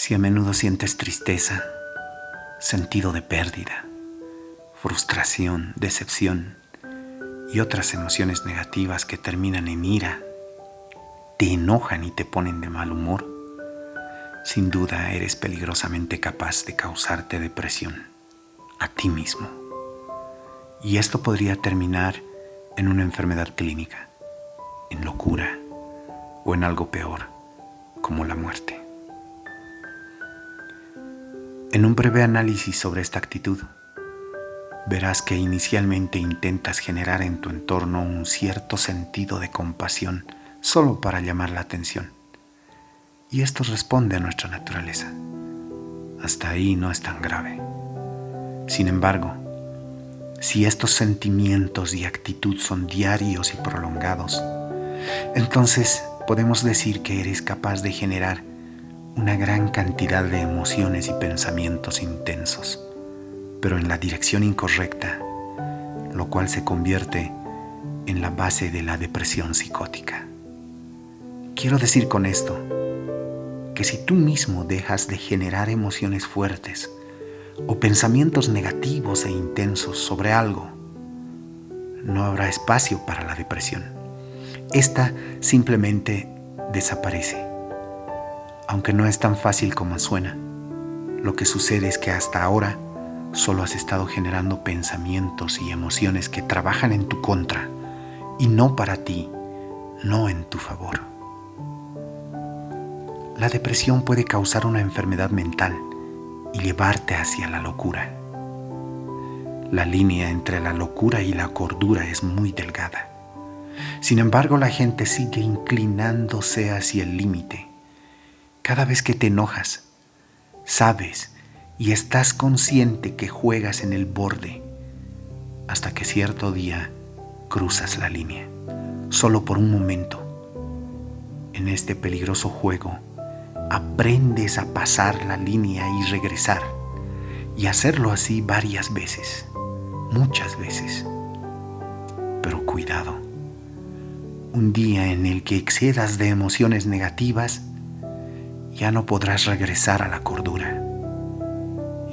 Si a menudo sientes tristeza, sentido de pérdida, frustración, decepción y otras emociones negativas que terminan en ira, te enojan y te ponen de mal humor, sin duda eres peligrosamente capaz de causarte depresión a ti mismo. Y esto podría terminar en una enfermedad clínica, en locura o en algo peor, como la muerte. En un breve análisis sobre esta actitud, verás que inicialmente intentas generar en tu entorno un cierto sentido de compasión solo para llamar la atención. Y esto responde a nuestra naturaleza. Hasta ahí no es tan grave. Sin embargo, si estos sentimientos y actitud son diarios y prolongados, entonces podemos decir que eres capaz de generar una gran cantidad de emociones y pensamientos intensos, pero en la dirección incorrecta, lo cual se convierte en la base de la depresión psicótica. Quiero decir con esto que si tú mismo dejas de generar emociones fuertes o pensamientos negativos e intensos sobre algo, no habrá espacio para la depresión. Esta simplemente desaparece aunque no es tan fácil como suena. Lo que sucede es que hasta ahora solo has estado generando pensamientos y emociones que trabajan en tu contra y no para ti, no en tu favor. La depresión puede causar una enfermedad mental y llevarte hacia la locura. La línea entre la locura y la cordura es muy delgada. Sin embargo, la gente sigue inclinándose hacia el límite cada vez que te enojas, sabes y estás consciente que juegas en el borde hasta que cierto día cruzas la línea, solo por un momento. En este peligroso juego, aprendes a pasar la línea y regresar, y hacerlo así varias veces, muchas veces. Pero cuidado, un día en el que excedas de emociones negativas, ya no podrás regresar a la cordura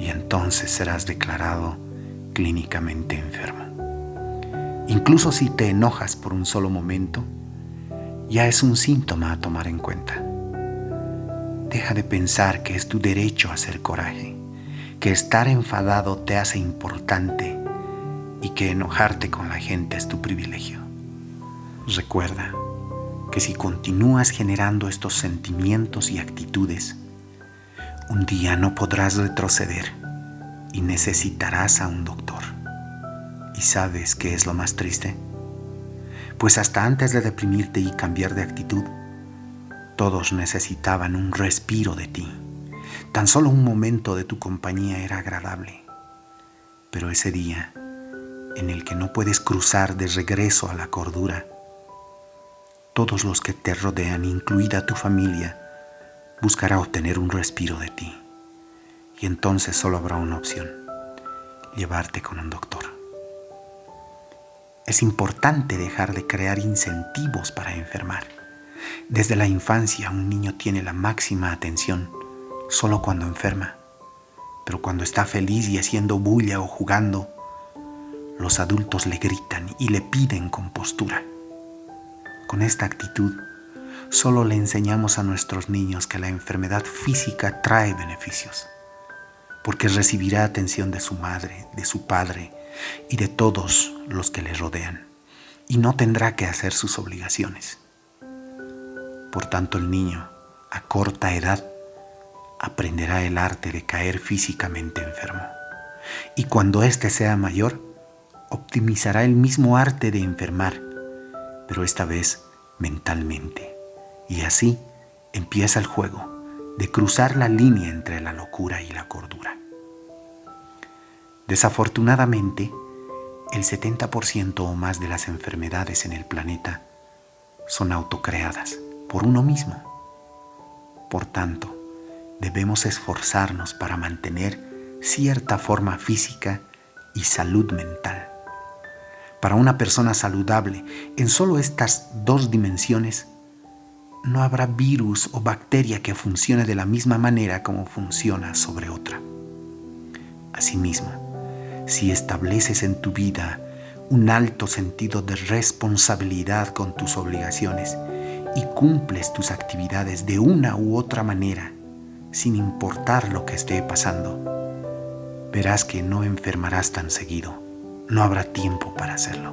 y entonces serás declarado clínicamente enfermo. Incluso si te enojas por un solo momento, ya es un síntoma a tomar en cuenta. Deja de pensar que es tu derecho hacer coraje, que estar enfadado te hace importante y que enojarte con la gente es tu privilegio. Recuerda, que si continúas generando estos sentimientos y actitudes, un día no podrás retroceder y necesitarás a un doctor. ¿Y sabes qué es lo más triste? Pues hasta antes de deprimirte y cambiar de actitud, todos necesitaban un respiro de ti. Tan solo un momento de tu compañía era agradable. Pero ese día, en el que no puedes cruzar de regreso a la cordura, todos los que te rodean, incluida tu familia, buscará obtener un respiro de ti. Y entonces solo habrá una opción, llevarte con un doctor. Es importante dejar de crear incentivos para enfermar. Desde la infancia un niño tiene la máxima atención solo cuando enferma, pero cuando está feliz y haciendo bulla o jugando, los adultos le gritan y le piden compostura. Con esta actitud, solo le enseñamos a nuestros niños que la enfermedad física trae beneficios, porque recibirá atención de su madre, de su padre y de todos los que le rodean, y no tendrá que hacer sus obligaciones. Por tanto, el niño, a corta edad, aprenderá el arte de caer físicamente enfermo, y cuando éste sea mayor, optimizará el mismo arte de enfermar pero esta vez mentalmente. Y así empieza el juego de cruzar la línea entre la locura y la cordura. Desafortunadamente, el 70% o más de las enfermedades en el planeta son autocreadas por uno mismo. Por tanto, debemos esforzarnos para mantener cierta forma física y salud mental para una persona saludable en solo estas dos dimensiones, no habrá virus o bacteria que funcione de la misma manera como funciona sobre otra. Asimismo, si estableces en tu vida un alto sentido de responsabilidad con tus obligaciones y cumples tus actividades de una u otra manera, sin importar lo que esté pasando, verás que no enfermarás tan seguido, no habrá tiempo para hacerlo.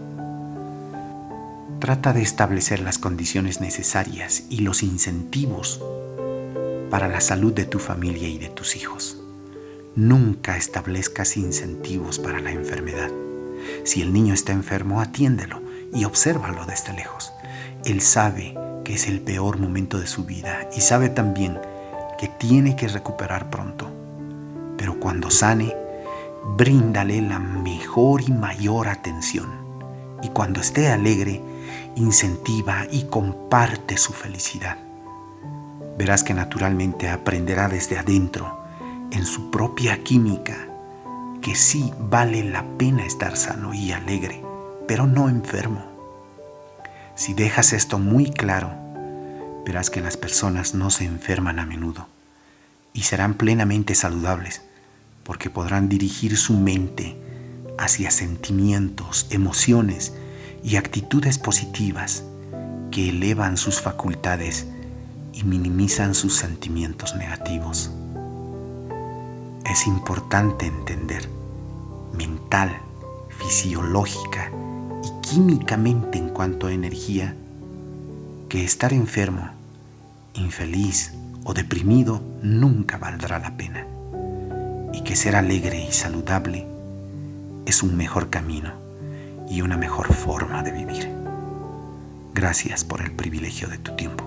Trata de establecer las condiciones necesarias y los incentivos para la salud de tu familia y de tus hijos. Nunca establezcas incentivos para la enfermedad. Si el niño está enfermo, atiéndelo y obsérvalo desde lejos. Él sabe que es el peor momento de su vida y sabe también que tiene que recuperar pronto. Pero cuando sane, bríndale la mejor y mayor atención. Y cuando esté alegre, incentiva y comparte su felicidad. Verás que naturalmente aprenderá desde adentro, en su propia química, que sí vale la pena estar sano y alegre, pero no enfermo. Si dejas esto muy claro, verás que las personas no se enferman a menudo y serán plenamente saludables porque podrán dirigir su mente hacia sentimientos, emociones y actitudes positivas que elevan sus facultades y minimizan sus sentimientos negativos. Es importante entender mental, fisiológica y químicamente en cuanto a energía que estar enfermo, infeliz o deprimido nunca valdrá la pena y que ser alegre y saludable es un mejor camino y una mejor forma de vivir. Gracias por el privilegio de tu tiempo.